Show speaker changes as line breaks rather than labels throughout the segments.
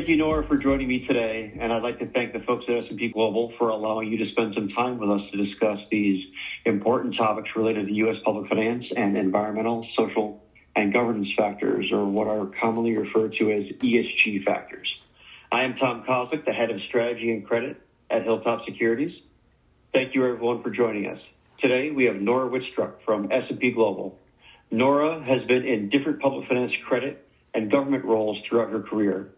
Thank you, Nora, for joining me today. And I'd like to thank the folks at S&P Global for allowing you to spend some time with us to discuss these important topics related to U.S. public finance and environmental, social, and governance factors, or what are commonly referred to as ESG factors. I am Tom Kozlik, the head of strategy and credit at Hilltop Securities. Thank you, everyone, for joining us. Today, we have Nora Wittstruck from S&P Global. Nora has been in different public finance credit and government roles throughout her career.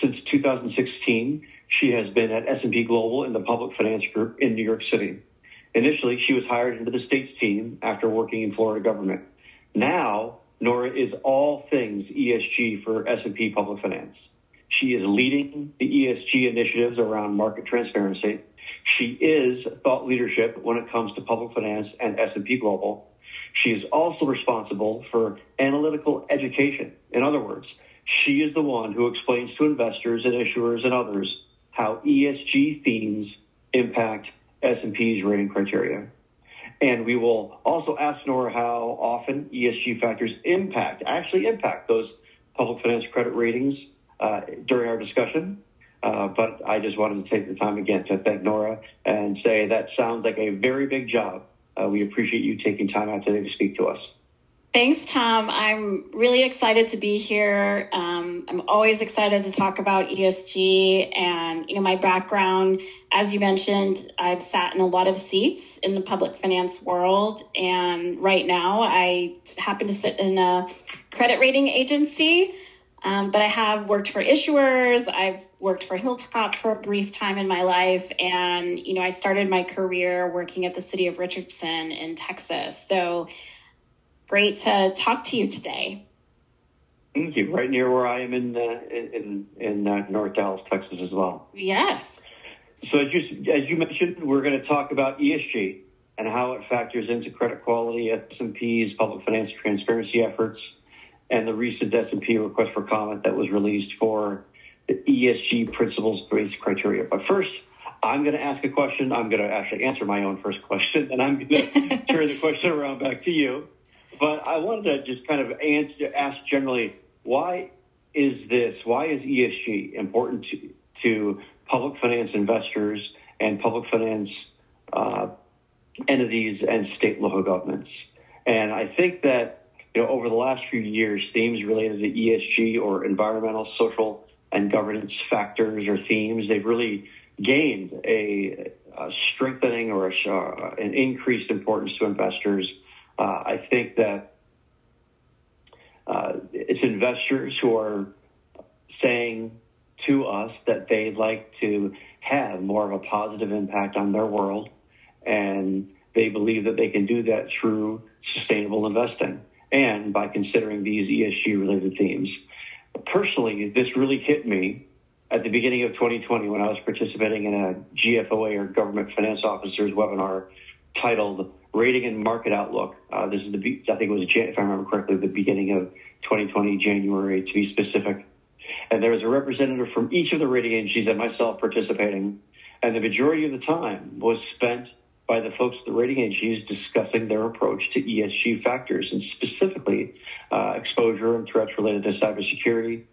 Since 2016, she has been at S&P Global in the public finance group in New York City. Initially, she was hired into the states team after working in Florida government. Now, Nora is all things ESG for S&P Public Finance. She is leading the ESG initiatives around market transparency. She is thought leadership when it comes to public finance and S&P Global. She is also responsible for analytical education. In other words, she is the one who explains to investors and issuers and others how ESG themes impact S&P's rating criteria. And we will also ask Nora how often ESG factors impact, actually impact those public finance credit ratings uh, during our discussion. Uh, but I just wanted to take the time again to thank Nora and say that sounds like a very big job. Uh, we appreciate you taking time out today to speak to us.
Thanks, Tom. I'm really excited to be here. Um, I'm always excited to talk about ESG and, you know, my background. As you mentioned, I've sat in a lot of seats in the public finance world. And right now I happen to sit in a credit rating agency. Um, but I have worked for issuers. I've worked for Hilltop for a brief time in my life. And, you know, I started my career working at the city of Richardson in Texas. So, great to talk to you today.
Thank you. Right near where I am in uh, in in uh, North Dallas, Texas, as well.
Yes.
So as you as you mentioned, we're going to talk about ESG and how it factors into credit quality, S&P's public finance transparency efforts, and the recent S&P request for comment that was released for the ESG principles-based criteria. But first, I'm going to ask a question. I'm going to actually answer my own first question, and I'm going to turn the question around back to you. But I wanted to just kind of answer, ask generally, why is this, why is ESG important to, to public finance investors and public finance uh, entities and state local governments? And I think that, you know, over the last few years, themes related to ESG or environmental, social, and governance factors or themes, they've really gained a, a strengthening or a, uh, an increased importance to investors uh, I think that uh, it's investors who are saying to us that they'd like to have more of a positive impact on their world, and they believe that they can do that through sustainable investing and by considering these ESG related themes. Personally, this really hit me at the beginning of 2020 when I was participating in a GFOA or Government Finance Officers webinar titled Rating and Market Outlook. Uh, this is the, I think it was, if I remember correctly, the beginning of 2020, January to be specific. And there was a representative from each of the rating agencies and myself participating. And the majority of the time was spent by the folks at the rating agencies discussing their approach to ESG factors and specifically uh, exposure and threats related to cybersecurity,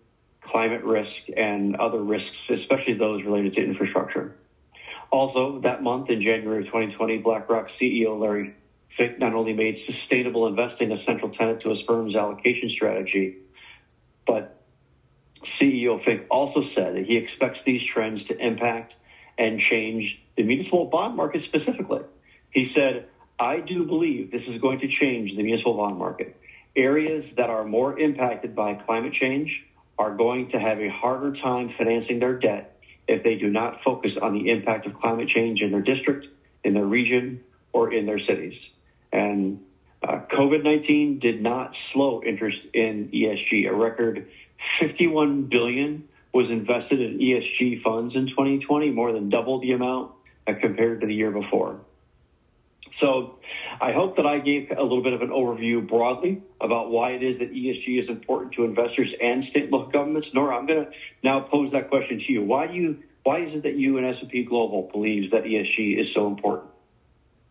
climate risk, and other risks, especially those related to infrastructure. Also, that month in January of 2020, BlackRock CEO Larry Fink not only made sustainable investing a central tenet to his firm's allocation strategy, but CEO Fink also said that he expects these trends to impact and change the municipal bond market specifically. He said, I do believe this is going to change the municipal bond market. Areas that are more impacted by climate change are going to have a harder time financing their debt if they do not focus on the impact of climate change in their district, in their region, or in their cities. And uh, COVID 19 did not slow interest in ESG. A record 51 billion was invested in ESG funds in 2020, more than double the amount compared to the year before. So I hope that I gave a little bit of an overview broadly about why it is that ESG is important to investors and state and local governments. Nora, I'm going to now pose that question to you. Why do you why is it that you and S&P Global believes that ESG is so important?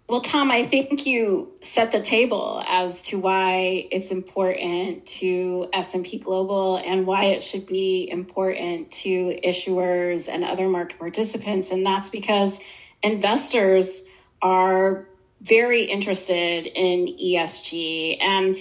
Well, Tom, I think you set the table as to why it's important to S&P Global and why it should be important to issuers and other market participants. And that's because investors are very interested in ESG. And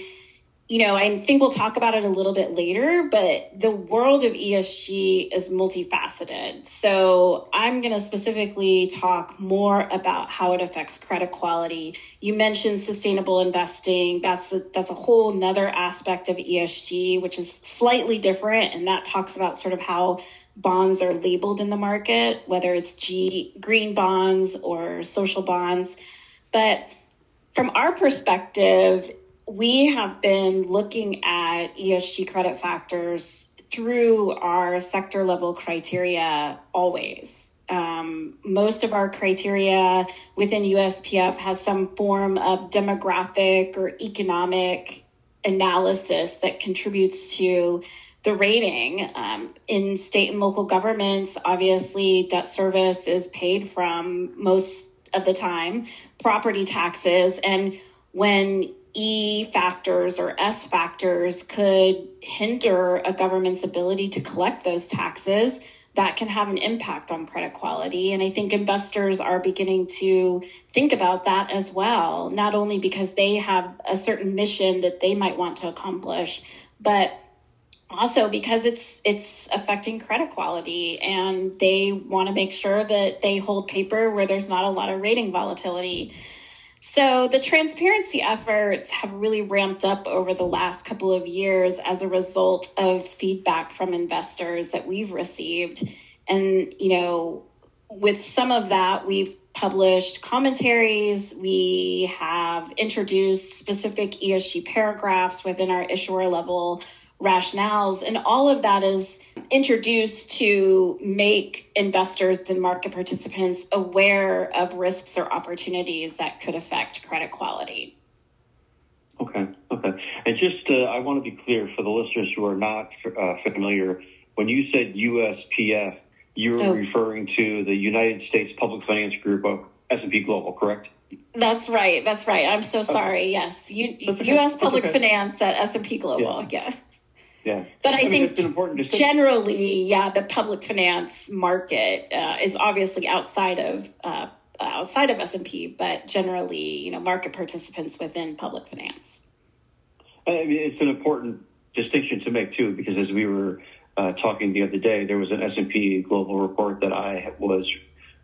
you know, I think we'll talk about it a little bit later, but the world of ESG is multifaceted. So I'm going to specifically talk more about how it affects credit quality. You mentioned sustainable investing. That's a, that's a whole nother aspect of ESG, which is slightly different. And that talks about sort of how bonds are labeled in the market, whether it's G, green bonds or social bonds. But from our perspective, we have been looking at ESG credit factors through our sector level criteria always. Um, most of our criteria within USPF has some form of demographic or economic analysis that contributes to the rating. Um, in state and local governments, obviously, debt service is paid from most of the time, property taxes. And when E factors or S factors could hinder a government's ability to collect those taxes, that can have an impact on credit quality. And I think investors are beginning to think about that as well, not only because they have a certain mission that they might want to accomplish, but also because it's it's affecting credit quality and they want to make sure that they hold paper where there's not a lot of rating volatility. So the transparency efforts have really ramped up over the last couple of years as a result of feedback from investors that we've received. And, you know, with some of that, we've published commentaries. We have introduced specific ESG paragraphs within our issuer level rationales. And all of that is introduced to make investors and market participants aware of risks or opportunities that could affect credit quality.
Okay, okay. And just, uh, I want to be clear for the listeners who are not uh, familiar, when you said USPF, you were oh. referring to the United States Public Finance Group of S&P Global, correct?
That's right. That's right. I'm so sorry. Okay. Yes, U- U.S. Public okay. Finance at S&P Global. Yeah. Yes.
Yeah.
But I, I mean, think generally, yeah, the public finance market uh, is obviously outside of uh, outside of S&P, but generally, you know, market participants within public finance.
I mean, it's an important distinction to make too, because as we were uh, talking the other day, there was an S&P global report that I was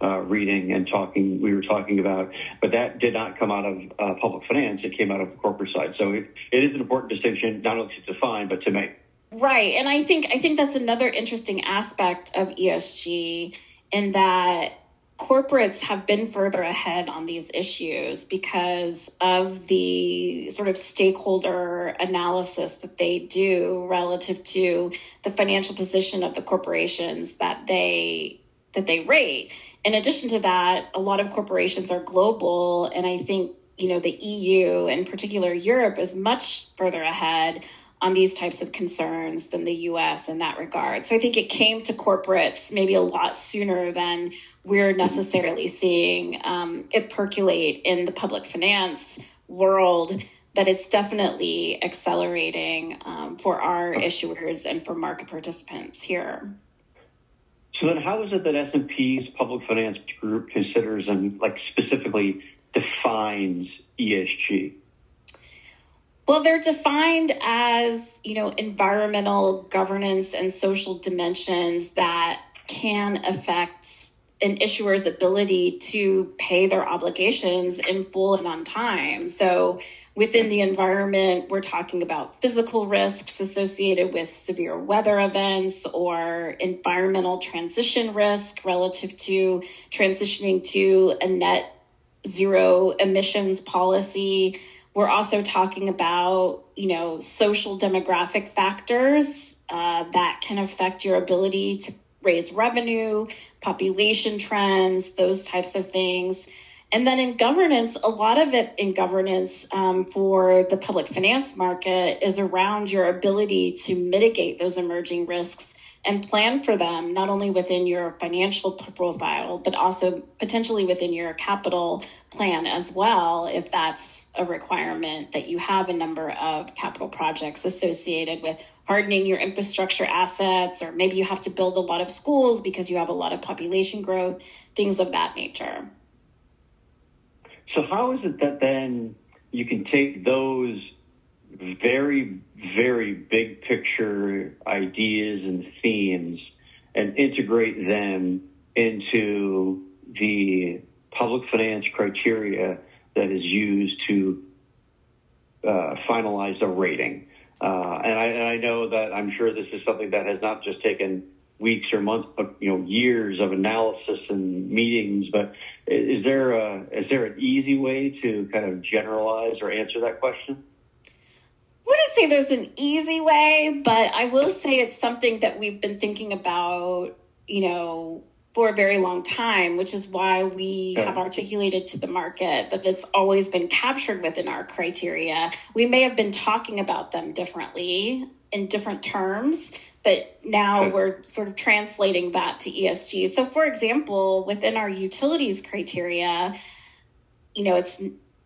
uh, reading and talking, we were talking about, but that did not come out of uh, public finance. It came out of the corporate side. So it, it is an important distinction, not only to define, but to make.
Right. And I think I think that's another interesting aspect of ESG in that corporates have been further ahead on these issues because of the sort of stakeholder analysis that they do relative to the financial position of the corporations that they that they rate. In addition to that, a lot of corporations are global and I think you know the EU in particular Europe is much further ahead on these types of concerns than the US in that regard. So I think it came to corporates maybe a lot sooner than we're necessarily seeing um, it percolate in the public finance world. But it's definitely accelerating um, for our issuers and for market participants here.
So then, how is it that S and P's public finance group considers and like specifically defines ESG?
Well, they're defined as, you know, environmental governance and social dimensions that can affect an issuer's ability to pay their obligations in full and on time. So within the environment, we're talking about physical risks associated with severe weather events or environmental transition risk relative to transitioning to a net zero emissions policy we're also talking about, you know, social demographic factors uh, that can affect your ability to raise revenue, population trends, those types of things. And then in governance, a lot of it in governance um, for the public finance market is around your ability to mitigate those emerging risks and plan for them not only within your financial profile, but also potentially within your capital plan as well, if that's a requirement that you have a number of capital projects associated with hardening your infrastructure assets, or maybe you have to build a lot of schools because you have a lot of population growth, things of that nature.
So, how is it that then you can take those very, very big picture ideas and themes and integrate them into the public finance criteria that is used to uh, finalize a rating. Uh, and, I, and I know that I'm sure this is something that has not just taken weeks or months, but you know years of analysis and meetings. But is there a is there an easy way to kind of generalize or answer that question?
Wouldn't say there's an easy way, but I will say it's something that we've been thinking about, you know, for a very long time, which is why we have articulated to the market that it's always been captured within our criteria. We may have been talking about them differently in different terms, but now we're sort of translating that to ESG. So, for example, within our utilities criteria, you know, it's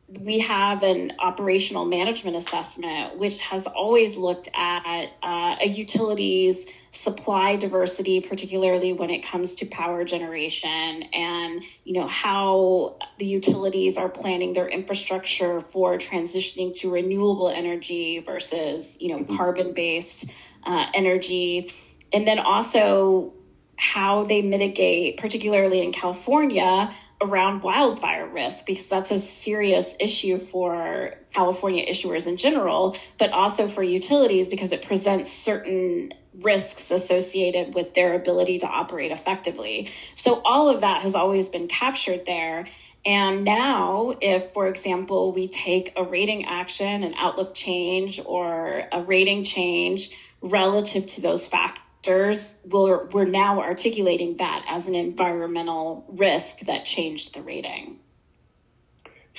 we have an operational management assessment, which has always looked at uh, a utility's supply diversity, particularly when it comes to power generation, and you know how the utilities are planning their infrastructure for transitioning to renewable energy versus you know carbon-based uh, energy, and then also how they mitigate, particularly in California, around wildfire risk because that's a serious issue for California issuers in general, but also for utilities because it presents certain risks associated with their ability to operate effectively. So all of that has always been captured there. And now, if, for example, we take a rating action, an outlook change, or a rating change relative to those factors, investors, we're, now articulating that as an environmental risk that changed the rating.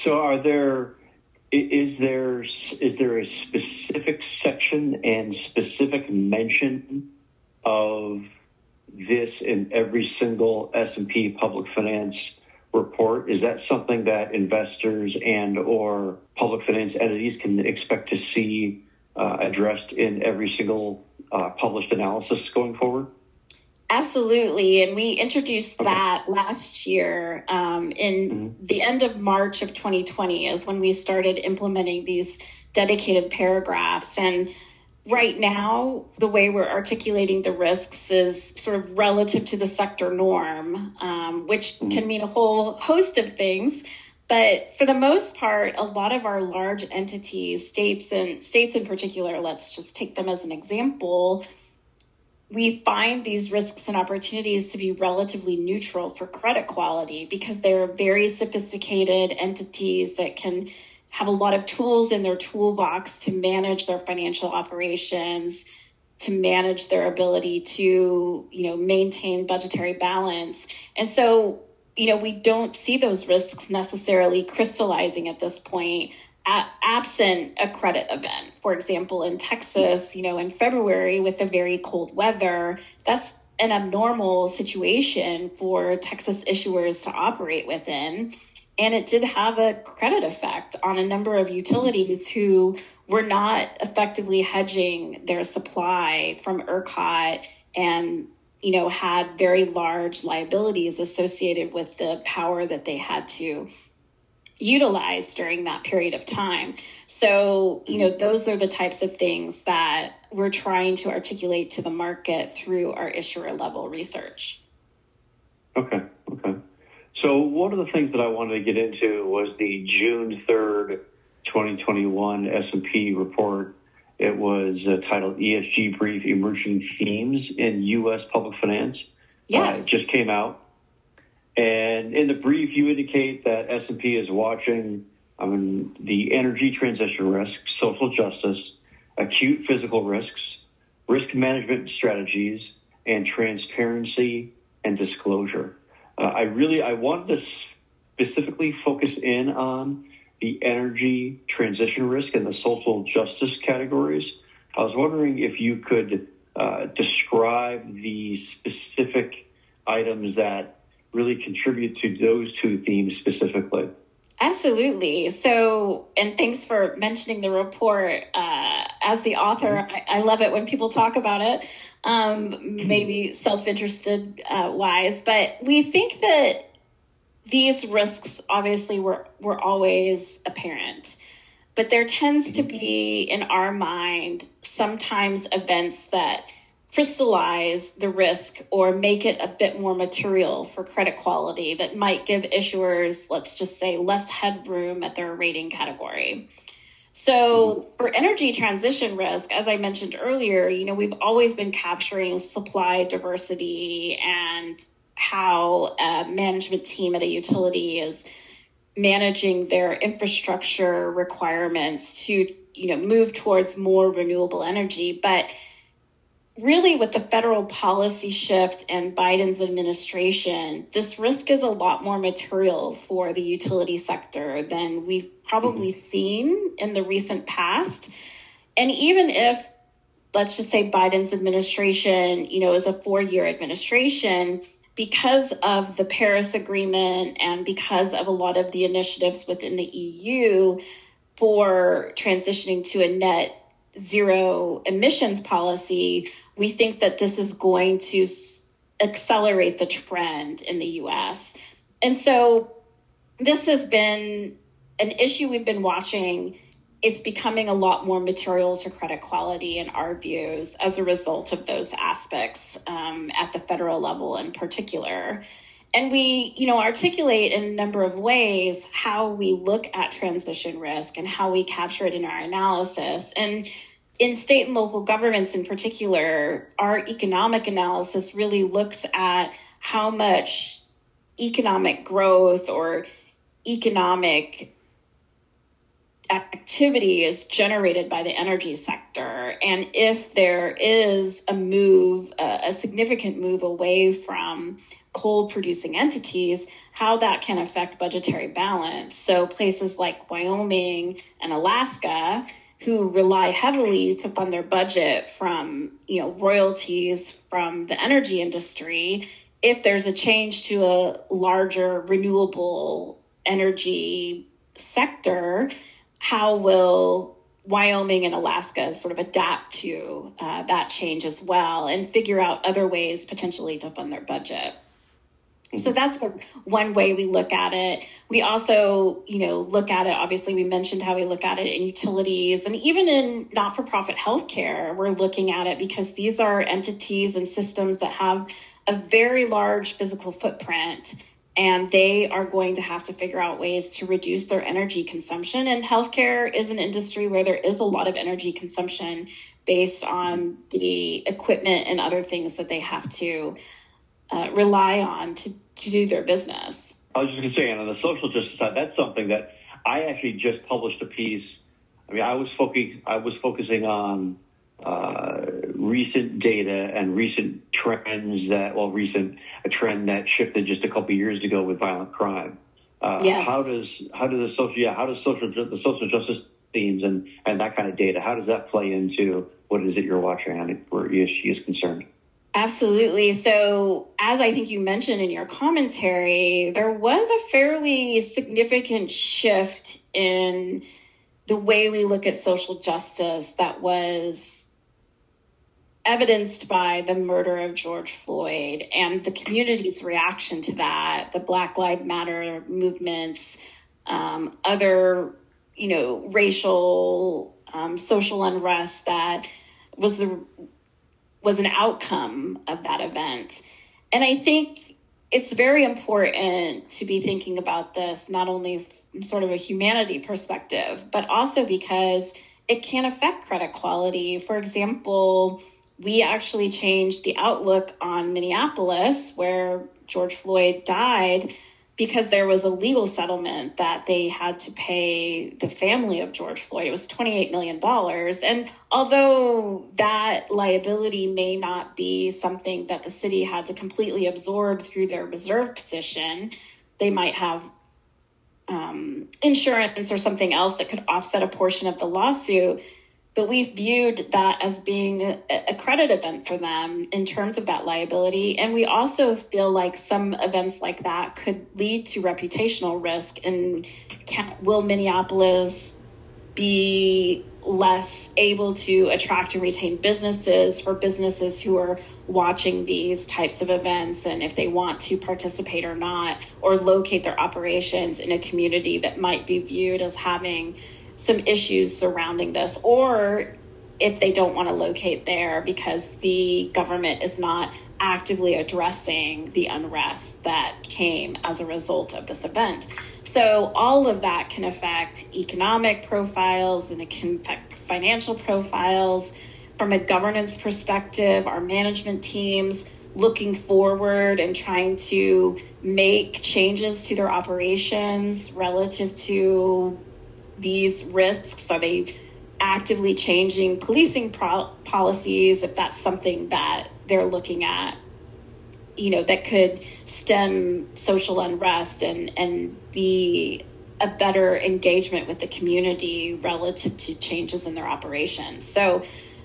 So, are there is there is there a specific section and specific mention of this in every single S&P public finance report? Is that something that investors and or public finance entities can expect to see uh, addressed in every single uh, published analysis going forward?
Absolutely. And we introduced okay. that last year um, in mm-hmm. the end of March of 2020 is when we started implementing these dedicated paragraphs. And right now, the way we're articulating the risks is sort of relative to the sector norm, um, which mm-hmm. can mean a whole host of things. But for the most part, a lot of our large entities, states and states in particular, let's just take them as an example, we find these risks and opportunities to be relatively neutral for credit quality because they're very sophisticated entities that can have a lot of tools in their toolbox to manage their financial operations to manage their ability to you know maintain budgetary balance. And so you know, we don't see those risks necessarily crystallizing at this point absent a credit event. For example, in Texas, you know, in February with the very cold weather, that's an abnormal situation for Texas issuers to operate within. And it did have a credit effect on a number of utilities who were not effectively hedging their supply from ERCOT and you know, had very large liabilities associated with the power that they had to utilize during that period of time. So, you know, those are the types of things that we're trying to articulate to the market through our issuer level research.
Okay, okay. So, one of the things that I wanted to get into was the June 3rd, 2021 S&P report it was uh, titled ESG Brief Emerging Themes in U.S. Public Finance.
Yes.
Uh, it just came out. And in the brief, you indicate that S&P is watching I mean, the energy transition risk, social justice, acute physical risks, risk management strategies, and transparency and disclosure. Uh, I really I wanted to specifically focus in on the energy transition risk and the social justice categories. I was wondering if you could uh, describe the specific items that really contribute to those two themes specifically?
Absolutely. So, and thanks for mentioning the report. Uh, as the author, mm-hmm. I, I, love it when people talk about it, um, mm-hmm. maybe self interested uh, wise. But we think that these risks obviously were, were always apparent. But there tends to be, in our mind, sometimes events that crystallize the risk or make it a bit more material for credit quality that might give issuers, let's just say, less headroom at their rating category. So for energy transition risk, as I mentioned earlier, you know, we've always been capturing supply diversity and how a management team at a utility is managing their infrastructure requirements to, you know, move towards more renewable energy. But really with the federal policy shift and Biden's administration, this risk is a lot more material for the utility sector than we've probably mm-hmm. seen in the recent past. And even if, let's just say Biden's administration, you know, is a four year administration, because of the Paris Agreement and because of a lot of the initiatives within the EU for transitioning to a net zero emissions policy, we think that this is going to accelerate the trend in the US. And so this has been an issue we've been watching. It's becoming a lot more material to credit quality in our views as a result of those aspects um, at the federal level in particular. And we, you know, articulate in a number of ways how we look at transition risk and how we capture it in our analysis. And in state and local governments in particular, our economic analysis really looks at how much economic growth or economic activity is generated by the energy sector. And if there is a move, a significant move away from coal producing entities, how that can affect budgetary balance. So places like Wyoming and Alaska who rely heavily to fund their budget from you know royalties from the energy industry if there's a change to a larger renewable energy sector how will Wyoming and Alaska sort of adapt to uh, that change as well and figure out other ways potentially to fund their budget. So that's one way we look at it. We also, you know, look at it. Obviously, we mentioned how we look at it in utilities and even in not for profit healthcare, we're looking at it because these are entities and systems that have a very large physical footprint and they are going to have to figure out ways to reduce their energy consumption. And healthcare is an industry where there is a lot of energy consumption based on the equipment and other things that they have to uh, rely on to, to do their business.
I was just going to say, and on the social justice side, that's something that I actually just published a piece. I mean, I was focusing, I was focusing on uh, recent data and recent trends that, well, recent a trend that shifted just a couple years ago with violent crime. Uh, yes. How does how does the social yeah how does social the social justice themes and and that kind of data how does that play into what is it you're watching on where ESG is concerned?
Absolutely. So, as I think you mentioned in your commentary, there was a fairly significant shift in the way we look at social justice that was evidenced by the murder of George Floyd and the community's reaction to that, the Black Lives Matter movements, um, other, you know, racial, um, social unrest that was the was an outcome of that event. And I think it's very important to be thinking about this not only from sort of a humanity perspective, but also because it can affect credit quality. For example, we actually changed the outlook on Minneapolis, where George Floyd died, because there was a legal settlement that they had to pay the family of George Floyd. It was $28 million. And although that liability may not be something that the city had to completely absorb through their reserve position, they might have um, insurance or something else that could offset a portion of the lawsuit. But we've viewed that as being a, credit event for them in terms of that liability. And we also feel like some events like that could lead to reputational risk. And can, will Minneapolis be less able to attract and retain businesses for businesses who are watching these types of events and if they want to participate or not, or locate their operations in a community that might be viewed as having some issues surrounding this, or if they don't want to locate there because the government is not actively addressing the unrest that came as a result of this event. So, all of that can affect economic profiles and it can affect financial profiles. From a governance perspective, our management teams looking forward and trying to make changes to their operations relative to these risks? Are they actively changing policing pro- policies if that's something that they're looking at? You know, that could stem social unrest and, and be a better engagement with the community relative to changes in their operations. So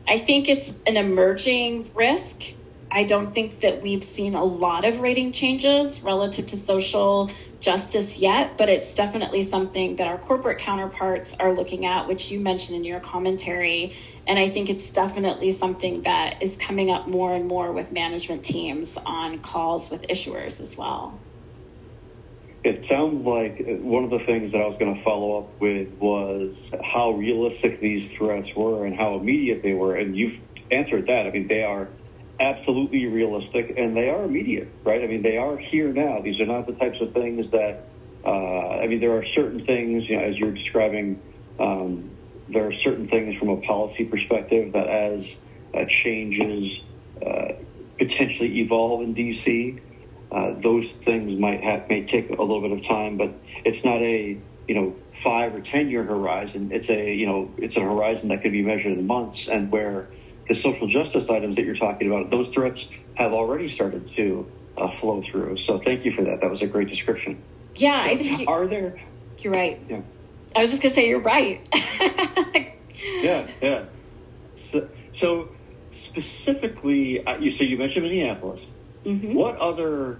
I think it's an emerging risk I don't think that we've seen a lot of rating changes relative to social justice yet, but it's definitely something that our corporate counterparts are looking at, which you mentioned in your commentary. And I think it's definitely something that is coming up more and more with management teams on calls with issuers as well.
It sounds like uh, one of the things that I was going to follow up with was how realistic these threats were and how immediate they were. And you've answered that. I mean, they are absolutely realistic, and they are immediate, right? I mean, they are here now. These are not the types of things that, uh, I mean, there are certain things, you know, as you're describing, um, there are certain things from a policy perspective that as uh, changes uh, potentially evolve in DC, uh, those things might have may take a little bit of time, but it's not a you know five or ten year horizon. It's a you know it's a horizon that could be measured in months, and where the social justice items that you're talking about, those threats have already started to uh, flow through. So thank you for that. That was a great description.
Yeah, I think.
You, are there?
You're right. Yeah. I was just gonna say you're right.
yeah, yeah. So, so specifically, uh, you so you mentioned Minneapolis. Mm-hmm. What other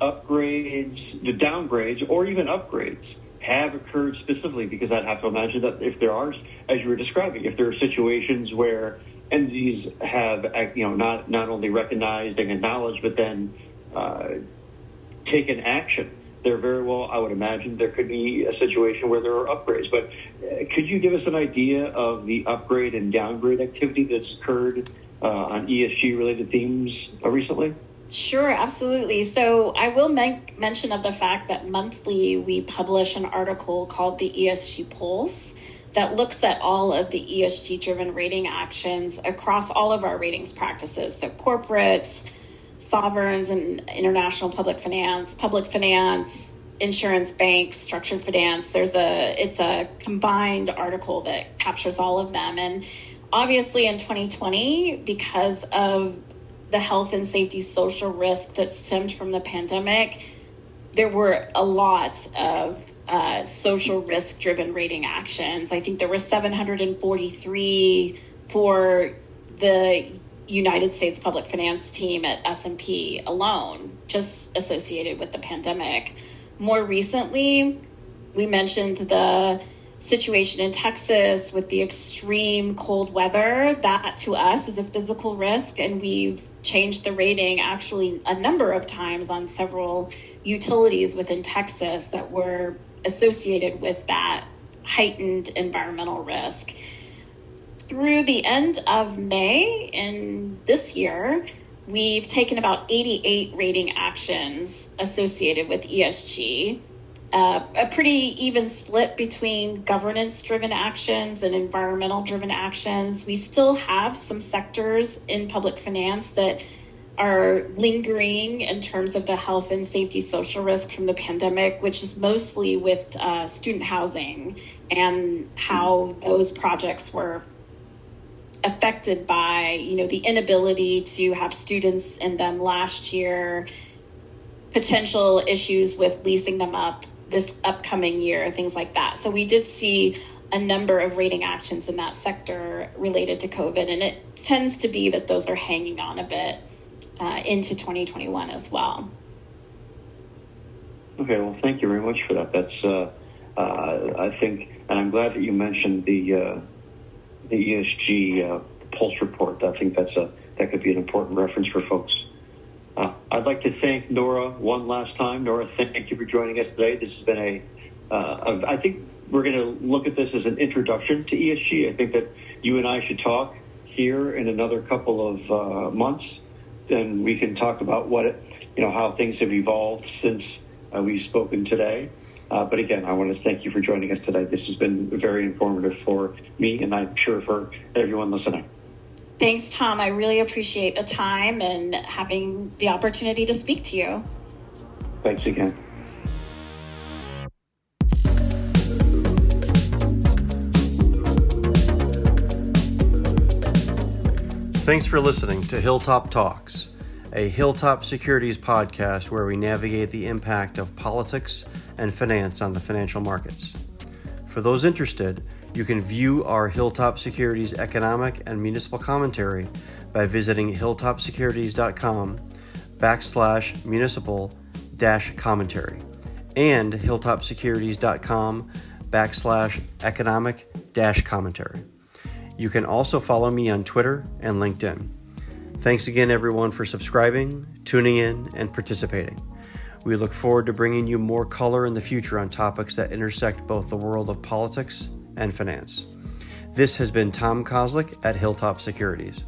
upgrades, the downgrades, or even upgrades have occurred specifically? Because I'd have to imagine that if there are, as you were describing, if there are situations where entities have you know not not only recognized and acknowledged, but then uh, taken action. There very well, I would imagine, there could be a situation where there are upgrades. But uh, could you give us an idea of the upgrade and downgrade activity that's occurred uh, on ESG related themes uh, recently?
Sure, absolutely. So I will make mention of the fact that monthly we publish an article called the ESG Pulse that looks at all of the ESG driven rating actions across all of our ratings practices. So, corporates, sovereigns, and international public finance, public finance, insurance banks, structured finance. There's a it's a combined article that captures all of them. And obviously in 2020, because of the health and safety social risk that stemmed from the pandemic, there were a lot of uh, social risk driven rating actions. I think there were 743 for the United States public finance team at S&P alone, just associated with the pandemic. More recently, we mentioned the situation in Texas with the extreme cold weather. That to us is a physical risk, and we've changed the rating actually a number of times on several utilities within Texas that were associated with that heightened environmental risk. Through the end of May in this year, we've taken about 88 rating actions associated with ESG. Uh, a pretty even split between governance driven actions and environmental driven actions. We still have some sectors in public finance that are lingering in terms of the health and safety social risk from the pandemic, which is mostly with uh, student housing and how those projects were affected by you know the inability to have students in them last year potential issues with leasing them up this upcoming year things like that. So we did see a number of rating actions in that sector related to COVID, and it tends to be that those are hanging on a bit uh, into 2021 as well.
Okay, well, thank you very much for that. That's, uh, uh, I think, and I'm glad that you mentioned the uh, the ESG uh, pulse report. I think that's a that could be an important reference for folks. Uh, I'd like to thank Nora one last time. Nora, thank you for joining us today. This has been a, I think we're going to look at this as an introduction to ESG. I think that you and I should talk here in another couple of months, and we can talk about what you know, how things have evolved since uh, we've spoken today. Uh, but again, I want to thank you for joining us today. This has been very informative for me, and I'm sure for everyone listening.
Thanks, Tom. I really appreciate the time and having the opportunity to speak to you.
Thanks again.
Thanks for listening to Hilltop Talks, a Hilltop Securities podcast where we navigate the impact of politics and finance on the financial markets. For those interested, you can view our Hilltop Securities economic and municipal commentary by visiting hilltopsecurities.com backslash municipal dash commentary and hilltopsecurities.com backslash economic dash commentary. You can also follow me on Twitter and LinkedIn. Thanks again, everyone, for subscribing, tuning in, and participating. We look forward to bringing you more color in the future on topics that intersect both the world of politics and finance. This has been Tom Kozlik at Hilltop Securities.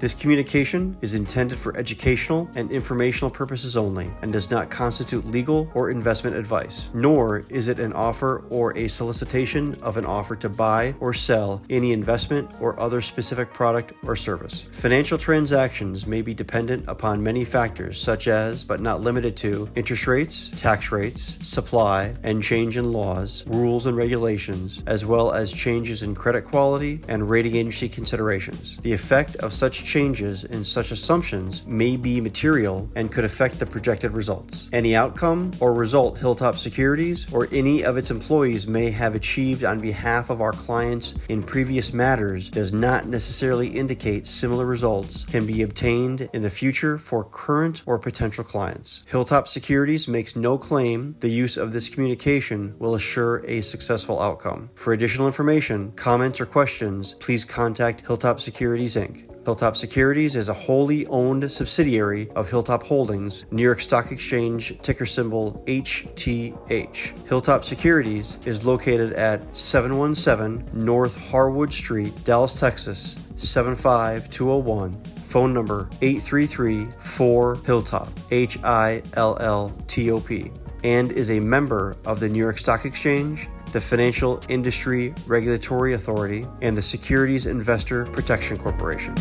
This communication is intended for educational and informational purposes only and does not constitute legal or investment advice, nor is it an offer or a solicitation of an offer to buy or sell any investment or other specific product or service. Financial transactions may be dependent upon many factors, such as, but not limited to, interest rates, tax rates, supply, and change in laws, rules, and regulations, as well as changes in credit quality and rating agency considerations. The effect of such changes in such assumptions may be material and could affect the projected results. Any outcome or result Hilltop Securities or any of its employees may have achieved on behalf of our clients in previous matters does not necessarily indicate similar results can be obtained in the future for current or potential clients. Hilltop Securities makes no claim the use of this communication will assure a successful outcome. For additional information, comments, or questions, please contact Hilltop Securities Inc. Hilltop Securities is a wholly owned subsidiary of Hilltop Holdings, New York Stock Exchange ticker symbol HTH. Hilltop Securities is located at 717 North Harwood Street, Dallas, Texas 75201. Phone number 833 4 Hilltop, H I L L T O P, and is a member of the New York Stock Exchange the Financial Industry Regulatory Authority, and the Securities Investor Protection Corporation.